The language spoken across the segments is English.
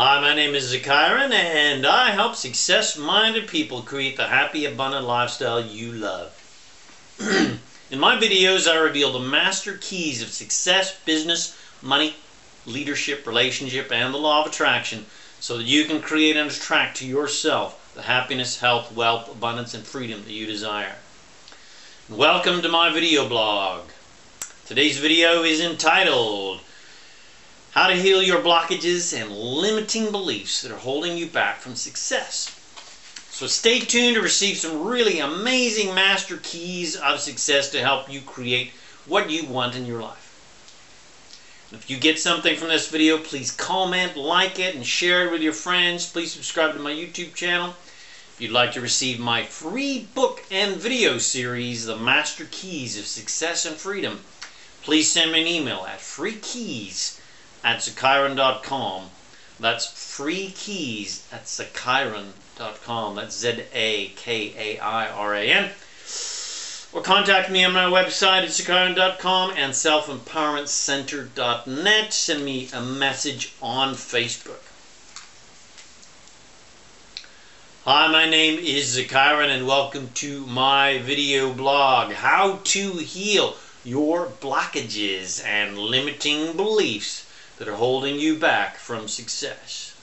Hi, my name is Zakairan, and I help success minded people create the happy, abundant lifestyle you love. In my videos, I reveal the master keys of success, business, money, leadership, relationship, and the law of attraction so that you can create and attract to yourself the happiness, health, wealth, abundance, and freedom that you desire. Welcome to my video blog. Today's video is entitled how to heal your blockages and limiting beliefs that are holding you back from success. So stay tuned to receive some really amazing master keys of success to help you create what you want in your life. If you get something from this video, please comment, like it, and share it with your friends. Please subscribe to my YouTube channel. If you'd like to receive my free book and video series, The Master Keys of Success and Freedom, please send me an email at freekeys at Zakairan.com. That's free keys at Zakairan.com. That's Z A K A I R A N. Or contact me on my website at Zakairan.com and selfempowermentcenter.net. Send me a message on Facebook. Hi, my name is Zakairan and welcome to my video blog, How to Heal Your Blockages and Limiting Beliefs that are holding you back from success.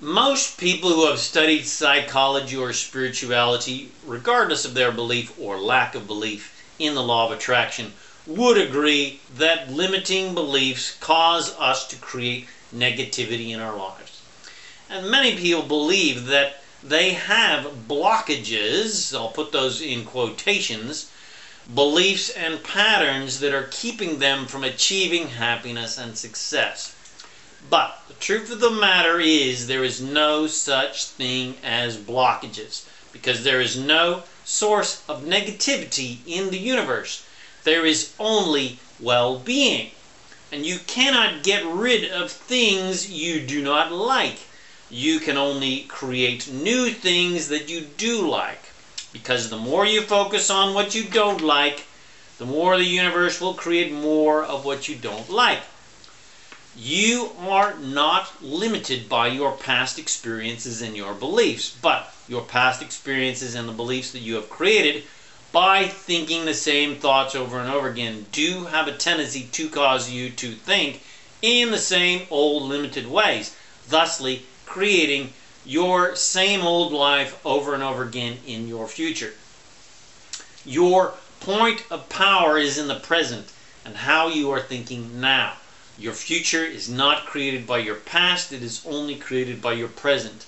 Most people who have studied psychology or spirituality, regardless of their belief or lack of belief in the law of attraction, would agree that limiting beliefs cause us to create negativity in our lives. And many people believe that they have blockages, I'll put those in quotations, beliefs and patterns that are keeping them from achieving happiness and success. But the truth of the matter is there is no such thing as blockages because there is no source of negativity in the universe. There is only well being. And you cannot get rid of things you do not like. You can only create new things that you do like. Because the more you focus on what you don't like, the more the universe will create more of what you don't like. You are not limited by your past experiences and your beliefs, but your past experiences and the beliefs that you have created by thinking the same thoughts over and over again do have a tendency to cause you to think in the same old limited ways, thusly creating your same old life over and over again in your future. Your point of power is in the present and how you are thinking now. Your future is not created by your past, it is only created by your present.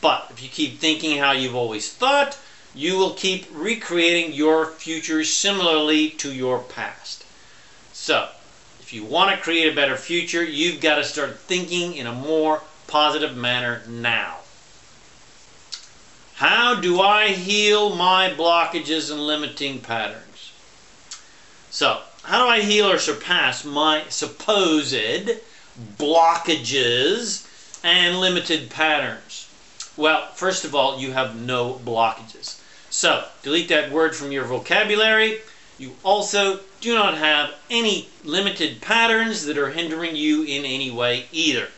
But if you keep thinking how you've always thought, you will keep recreating your future similarly to your past. So, if you want to create a better future, you've got to start thinking in a more positive manner now. How do I heal my blockages and limiting patterns? So, how do I heal or surpass my supposed blockages and limited patterns? Well, first of all, you have no blockages. So, delete that word from your vocabulary. You also do not have any limited patterns that are hindering you in any way either.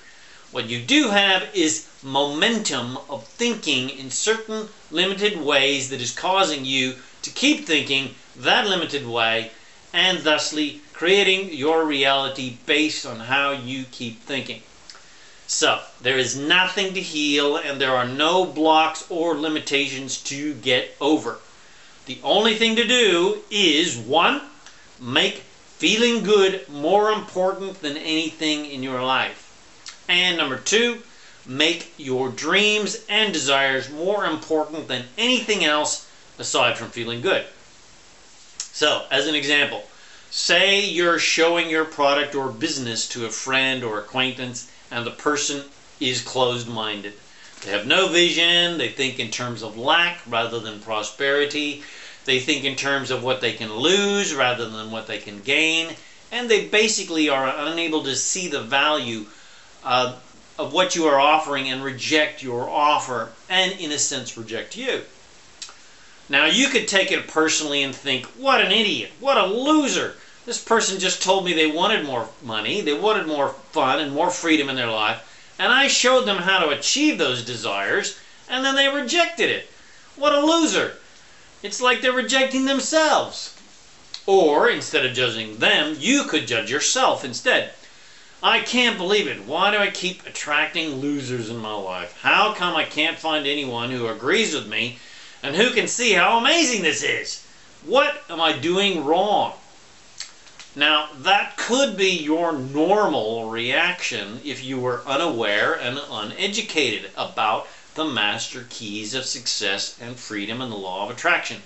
What you do have is momentum of thinking in certain limited ways that is causing you to keep thinking that limited way and thusly creating your reality based on how you keep thinking. So, there is nothing to heal and there are no blocks or limitations to get over. The only thing to do is one, make feeling good more important than anything in your life. And number two, make your dreams and desires more important than anything else aside from feeling good. So, as an example, say you're showing your product or business to a friend or acquaintance and the person is closed minded. They have no vision, they think in terms of lack rather than prosperity, they think in terms of what they can lose rather than what they can gain, and they basically are unable to see the value uh, of what you are offering and reject your offer and, in a sense, reject you. Now, you could take it personally and think, what an idiot, what a loser. This person just told me they wanted more money, they wanted more fun and more freedom in their life, and I showed them how to achieve those desires, and then they rejected it. What a loser! It's like they're rejecting themselves. Or, instead of judging them, you could judge yourself instead. I can't believe it. Why do I keep attracting losers in my life? How come I can't find anyone who agrees with me and who can see how amazing this is? What am I doing wrong? Now, that could be your normal reaction if you were unaware and uneducated about the master keys of success and freedom and the law of attraction.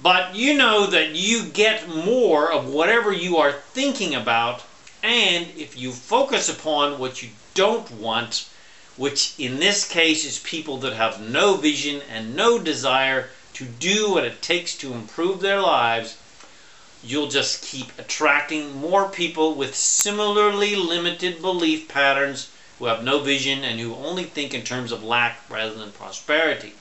But you know that you get more of whatever you are thinking about, and if you focus upon what you don't want, which in this case is people that have no vision and no desire to do what it takes to improve their lives, you'll just keep attracting more people with similarly limited belief patterns who have no vision and who only think in terms of lack rather than prosperity.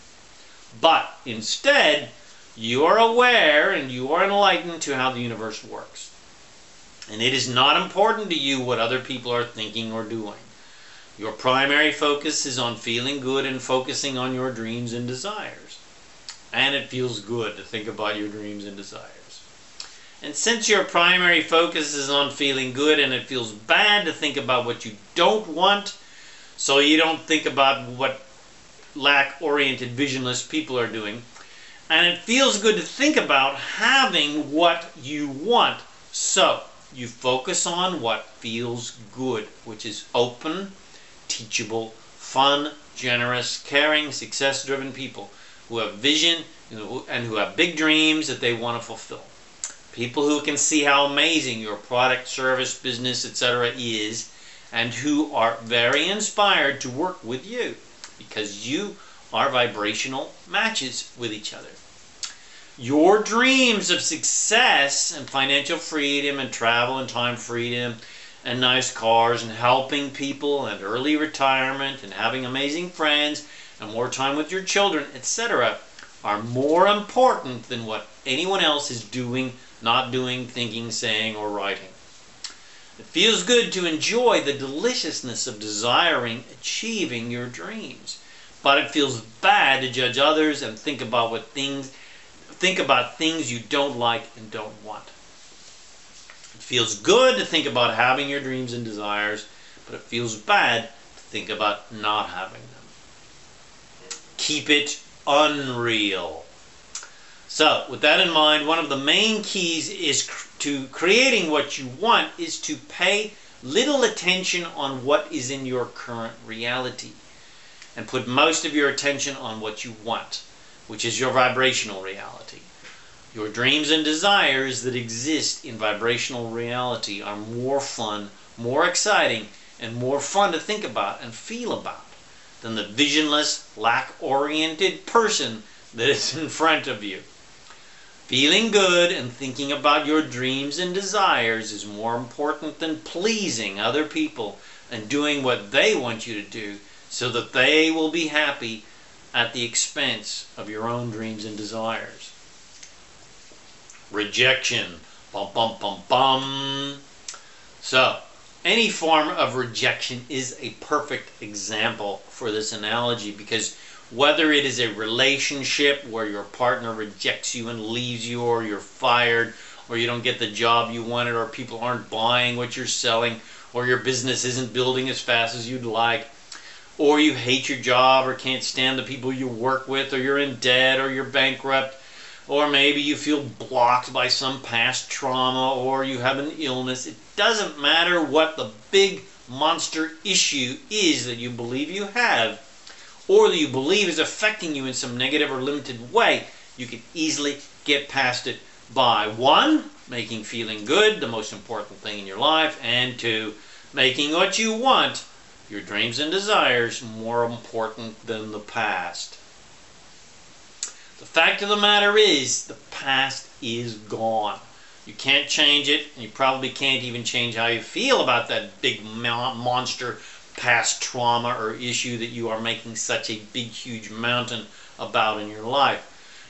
But instead, you are aware and you are enlightened to how the universe works. And it is not important to you what other people are thinking or doing. Your primary focus is on feeling good and focusing on your dreams and desires. And it feels good to think about your dreams and desires. And since your primary focus is on feeling good and it feels bad to think about what you don't want, so you don't think about what lack oriented visionless people are doing, and it feels good to think about having what you want. So you focus on what feels good, which is open, teachable, fun, generous, caring, success driven people who have vision and who have big dreams that they want to fulfill. People who can see how amazing your product, service, business, etc. is, and who are very inspired to work with you because you are vibrational matches with each other. Your dreams of success and financial freedom and travel and time freedom and nice cars and helping people and early retirement and having amazing friends and more time with your children, etc., are more important than what anyone else is doing not doing, thinking, saying, or writing. It feels good to enjoy the deliciousness of desiring, achieving your dreams. But it feels bad to judge others and think about what things think about things you don't like and don't want. It feels good to think about having your dreams and desires, but it feels bad to think about not having them. Keep it unreal. So, with that in mind, one of the main keys is cr- to creating what you want is to pay little attention on what is in your current reality and put most of your attention on what you want, which is your vibrational reality. Your dreams and desires that exist in vibrational reality are more fun, more exciting, and more fun to think about and feel about than the visionless, lack oriented person that is in front of you. Feeling good and thinking about your dreams and desires is more important than pleasing other people and doing what they want you to do so that they will be happy at the expense of your own dreams and desires. Rejection. Bum, bum, bum, bum. So, any form of rejection is a perfect example for this analogy because whether it is a relationship where your partner rejects you and leaves you, or you're fired, or you don't get the job you wanted, or people aren't buying what you're selling, or your business isn't building as fast as you'd like, or you hate your job, or can't stand the people you work with, or you're in debt, or you're bankrupt, or maybe you feel blocked by some past trauma, or you have an illness. It doesn't matter what the big monster issue is that you believe you have or that you believe is affecting you in some negative or limited way, you can easily get past it by one, making feeling good the most important thing in your life, and two, making what you want, your dreams and desires, more important than the past. The fact of the matter is, the past is gone. You can't change it, and you probably can't even change how you feel about that big monster past trauma or issue that you are making such a big, huge mountain about in your life.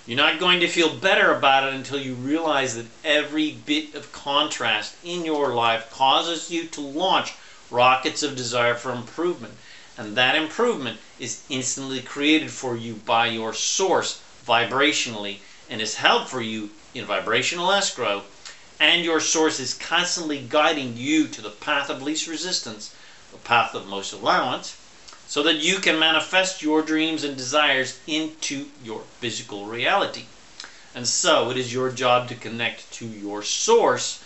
You're not going to feel better about it until you realize that every bit of contrast in your life causes you to launch rockets of desire for improvement. And that improvement is instantly created for you by your source vibrationally and is held for you in vibrational escrow. And your source is constantly guiding you to the path of least resistance, the path of most allowance, so that you can manifest your dreams and desires into your physical reality. And so it is your job to connect to your source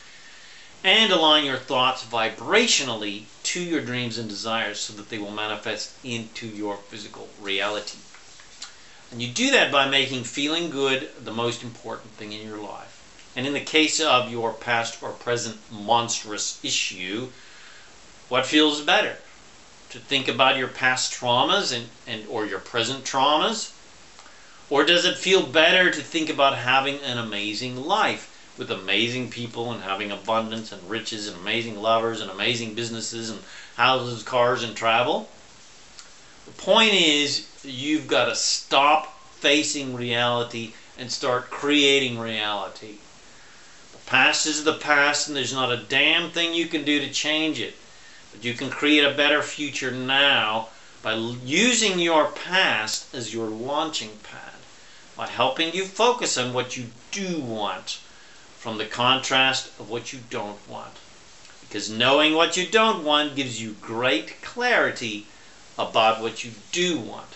and align your thoughts vibrationally to your dreams and desires so that they will manifest into your physical reality. And you do that by making feeling good the most important thing in your life. And in the case of your past or present monstrous issue, what feels better? To think about your past traumas and, and or your present traumas or does it feel better to think about having an amazing life with amazing people and having abundance and riches and amazing lovers and amazing businesses and houses, cars, and travel? The point is, you've got to stop facing reality and start creating reality. The past is the past, and there's not a damn thing you can do to change it. But you can create a better future now by using your past as your launching pad by helping you focus on what you do want from the contrast of what you don't want. Because knowing what you don't want gives you great clarity about what you do want.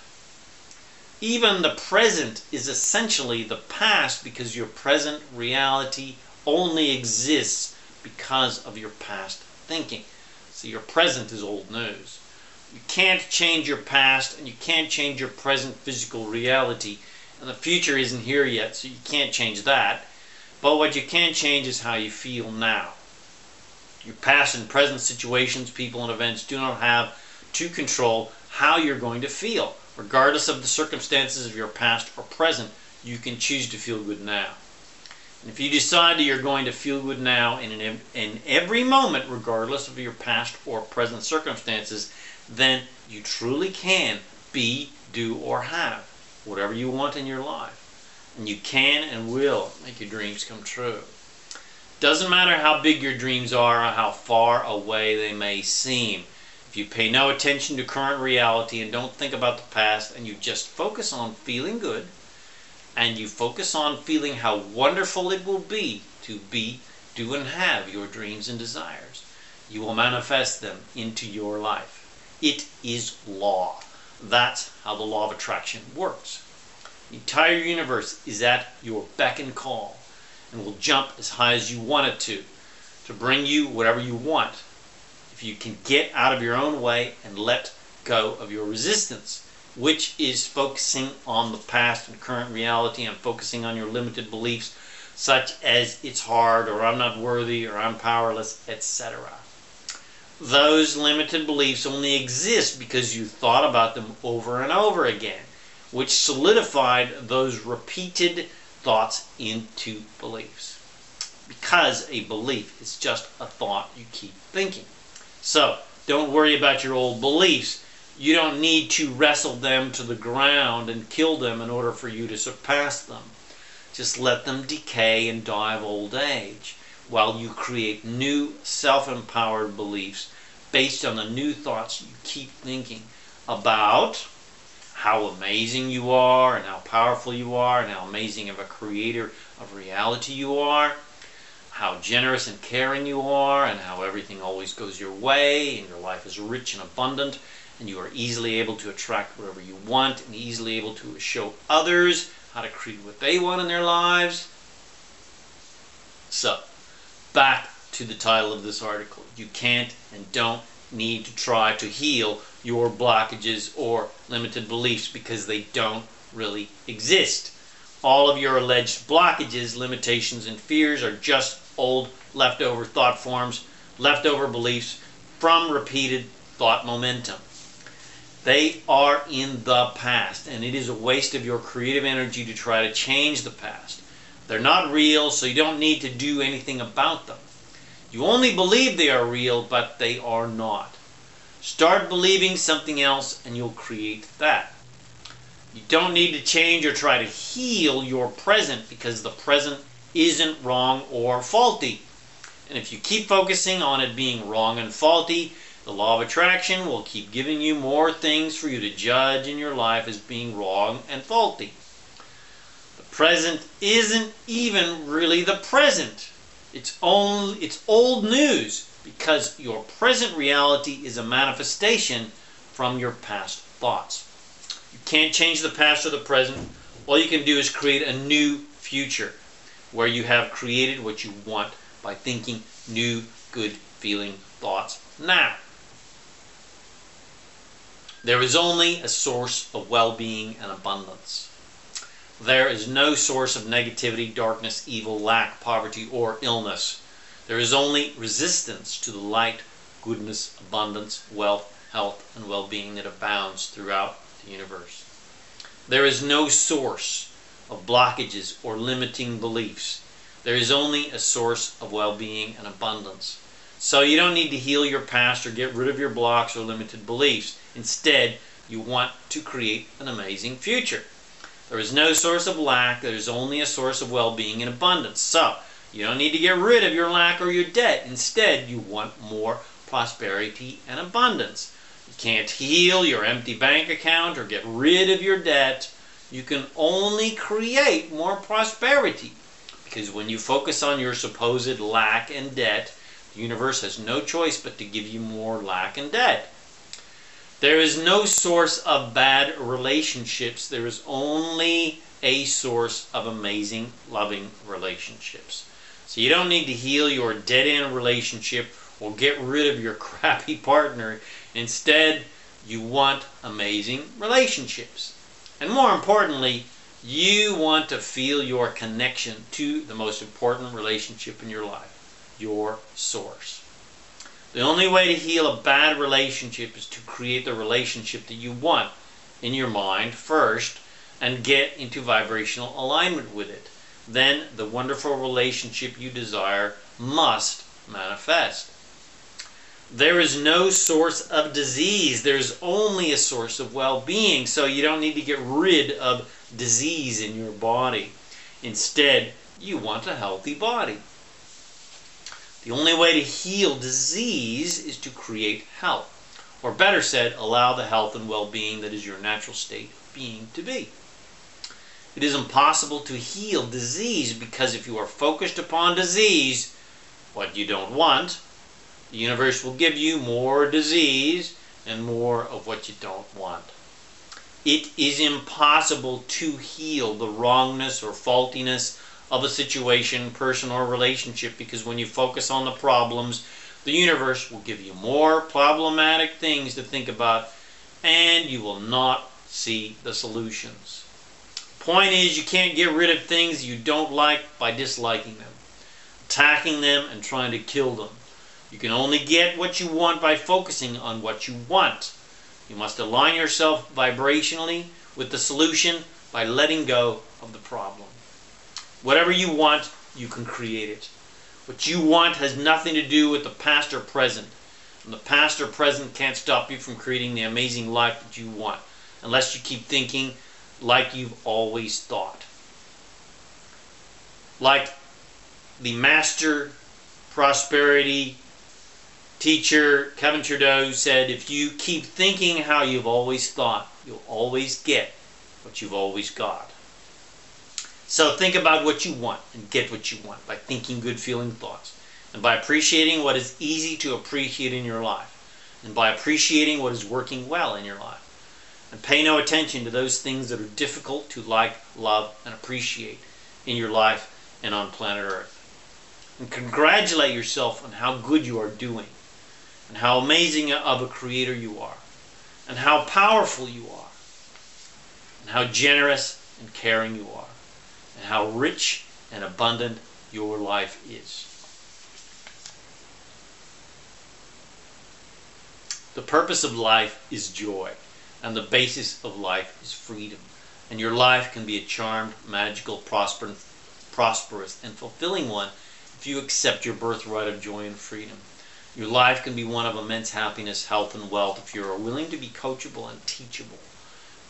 Even the present is essentially the past because your present reality only exists because of your past thinking. So your present is old news. You can't change your past and you can't change your present physical reality and the future isn't here yet, so you can't change that. But what you can change is how you feel now. Your past and present situations, people, and events do not have to control how you're going to feel. Regardless of the circumstances of your past or present, you can choose to feel good now. And if you decide that you're going to feel good now in, an, in every moment, regardless of your past or present circumstances, then you truly can be, do, or have whatever you want in your life. And you can and will make your dreams come true. Doesn't matter how big your dreams are or how far away they may seem. If you pay no attention to current reality and don't think about the past and you just focus on feeling good and you focus on feeling how wonderful it will be to be, do, and have your dreams and desires, you will manifest them into your life. It is law. That's how the law of attraction works. The entire universe is at your beck and call and will jump as high as you want it to to bring you whatever you want. If you can get out of your own way and let go of your resistance, which is focusing on the past and current reality and focusing on your limited beliefs, such as it's hard or I'm not worthy or I'm powerless, etc those limited beliefs only exist because you thought about them over and over again, which solidified those repeated thoughts into beliefs. Because a belief is just a thought you keep thinking. So, don't worry about your old beliefs. You don't need to wrestle them to the ground and kill them in order for you to surpass them. Just let them decay and die of old age while you create new self empowered beliefs based on the new thoughts you keep thinking about how amazing you are and how powerful you are and how amazing of a creator of reality you are, how generous and caring you are, and how everything always goes your way and your life is rich and abundant and you are easily able to attract whatever you want and easily able to show others how to create what they want in their lives. So, back to the title of this article. You can't and don't need to try to heal your blockages or limited beliefs because they don't really exist. All of your alleged blockages, limitations, and fears are just old leftover thought forms, leftover beliefs from repeated thought momentum. They are in the past, and it is a waste of your creative energy to try to change the past. They're not real, so you don't need to do anything about them. You only believe they are real, but they are not. Start believing something else, and you'll create that. You don't need to change or try to heal your present because the present isn't wrong or faulty. And if you keep focusing on it being wrong and faulty, The law of attraction will keep giving you more things for you to judge in your life as being wrong and faulty. The present isn't even really the present. It's only it's old news because your present reality is a manifestation from your past thoughts. You can't change the past or the present. All you can do is create a new future where you have created what you want by thinking new, good feeling thoughts now. There is only a source of well being and abundance. There is no source of negativity, darkness, evil, lack, poverty, or illness. There is only resistance to the light, goodness, abundance, wealth, health, and well being that abounds throughout the universe. There is no source of blockages or limiting beliefs. There is only a source of well being and abundance. So you don't need to heal your past or get rid of your blocks or limited beliefs. Instead, you want to create an amazing future. There is no source of lack, there is only a source of well being and abundance. So you don't need to get rid of your lack or your debt. Instead, you want more prosperity and abundance. You can't heal your empty bank account or get rid of your debt. You can only create more prosperity. Because when you focus on your supposed lack and debt, the universe has no choice but to give you more lack and debt. There is no source of bad relationships. There is only a source of amazing, loving relationships. So you don't need to heal your dead end relationship or get rid of your crappy partner. Instead, you want amazing relationships. And more importantly, you want to feel your connection to the most important relationship in your life your source. The only way to heal a bad relationship is to create the relationship that you want in your mind first and get into vibrational alignment with it. Then the wonderful relationship you desire must manifest. There is no source of disease. There's only a source of well being. So you don't need to get rid of disease in your body. Instead, you want a healthy body. The only way to heal disease is to create health. Or better said, allow the health and well being that is your natural state of being to be. It is impossible to heal disease because if you are focused upon disease, what you don't want, the universe will give you more disease and more of what you don't want. It is impossible to heal the wrongness or faultiness of a situation, person, or relationship because when you focus on the problems, the universe will give you more problematic things to think about and you will not see the solutions. Point is, you can't get rid of things you don't like by disliking them, attacking them, and trying to kill them. You can only get what you want by focusing on what you want. You must align yourself vibrationally with the solution by letting go of the problem. Whatever you want, you can create it. What you want has nothing to do with the past or present. And the past or present can't stop you from creating the amazing life that you want unless you keep thinking like you've always thought. Like the master prosperity teacher Kevin Trudeau said, if you keep thinking how you've always thought, you'll always get what you've always got. So think about what you want and get what you want by thinking good feeling thoughts and by appreciating what is easy to appreciate in your life and by appreciating what is working well in your life. And pay no attention to those things that are difficult to like, love, and appreciate in your life and on planet Earth. And congratulate yourself on how good you are doing and how amazing of a creator you are and how powerful you are and how generous and caring you are and how rich and abundant your life is. The purpose of life is joy, and the basis of life is freedom. And your life can be a charmed, magical, prosperous, and fulfilling one if you accept your birthright of joy and freedom. Your life can be one of immense happiness, health, and wealth if you are willing to be coachable and teachable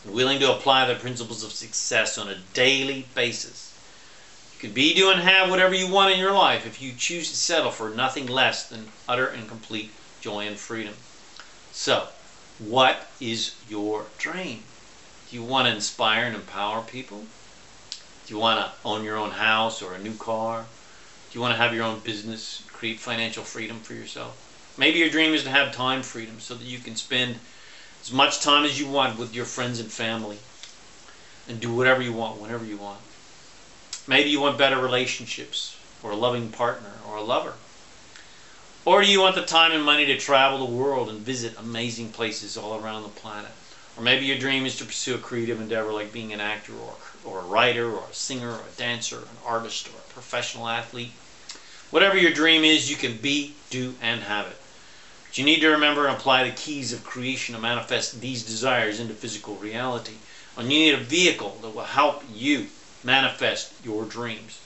willing to apply the principles of success on a daily basis. You can be, do, and have whatever you want in your life if you choose to settle for nothing less than utter and complete joy and freedom. So, what is your dream? Do you want to inspire and empower people? Do you want to own your own house or a new car? Do you want to have your own business, create financial freedom for yourself? Maybe your dream is to have time freedom so that you can spend as much time as you want with your friends and family and do whatever you want whenever you want. Maybe you want better relationships or a loving partner or a lover. Or do you want the time and money to travel the world and visit amazing places all around the planet? Or maybe your dream is to pursue a creative endeavor like being an actor or, or a writer or a singer or a dancer, or an artist or a professional athlete. Whatever your dream is, you can be, do, and have it. But you need to remember and apply the keys of creation to manifest these desires into physical reality. And you need a vehicle that will help you manifest your dreams.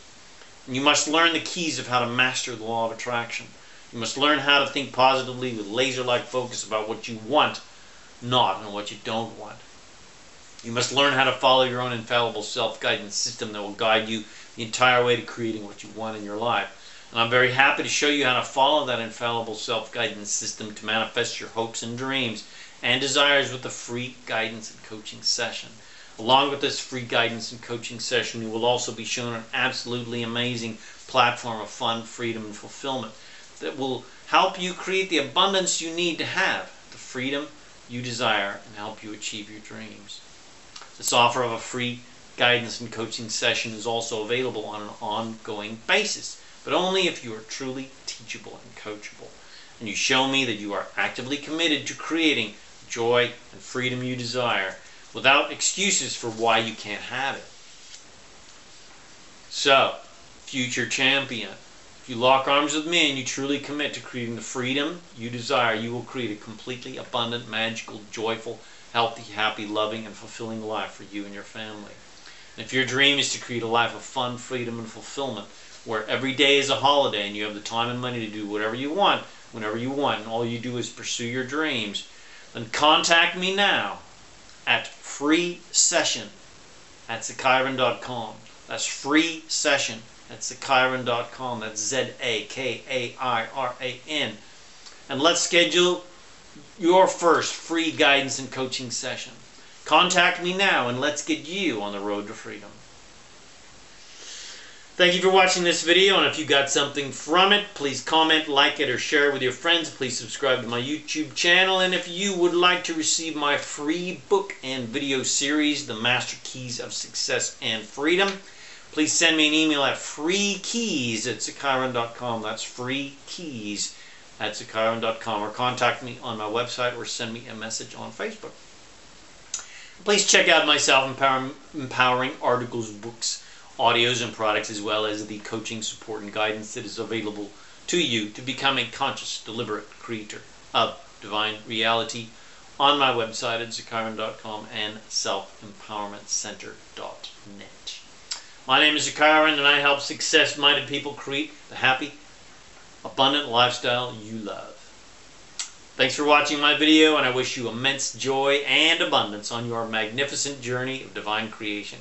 And you must learn the keys of how to master the law of attraction. You must learn how to think positively with laser like focus about what you want not and what you don't want. You must learn how to follow your own infallible self guidance system that will guide you the entire way to creating what you want in your life. And I'm very happy to show you how to follow that infallible self guidance system to manifest your hopes and dreams and desires with a free guidance and coaching session. Along with this free guidance and coaching session, you will also be shown an absolutely amazing platform of fun, freedom, and fulfillment that will help you create the abundance you need to have the freedom you desire and help you achieve your dreams. This offer of a free guidance and coaching session is also available on an ongoing basis, but only if you are truly teachable and coachable. And you show me that you are actively committed to creating joy and freedom you desire without excuses for why you can't have it. So, future champion, if you lock arms with me and you truly commit to creating the freedom you desire, you will create a completely abundant, magical, joyful, healthy, happy, loving, and fulfilling life for you and your family. If your dream is to create a life of fun, freedom, and fulfillment, where every day is a holiday and you have the time and money to do whatever you want, whenever you want, and all you do is pursue your dreams, then contact me now at free session at zakairan.com. That's free session at zakairan.com. That's Z A K A I R A N. And let's schedule your first free guidance and coaching session. Contact me now and let's get you on the road to freedom. Thank you for watching this video, and if you got something from it, please comment, like it, or share it with your friends. Please subscribe to my YouTube channel, and if you would like to receive my free book and video series, The Master Keys of Success and Freedom, please send me an email at freekeys at zakairan.com. That's freekeys at zakairan.com, or contact me on my website, or send me a message on Facebook. Please check out my self-empowering articles, books, audios, and products, as well as the coaching support and guidance that is available to you to become a conscious, deliberate creator of divine reality on my website at zakairan.com and selfempowermentcenter.net. My name is Zakairan, and I help success-minded people create the happy, abundant lifestyle you love. Thanks for watching my video, and I wish you immense joy and abundance on your magnificent journey of divine creation.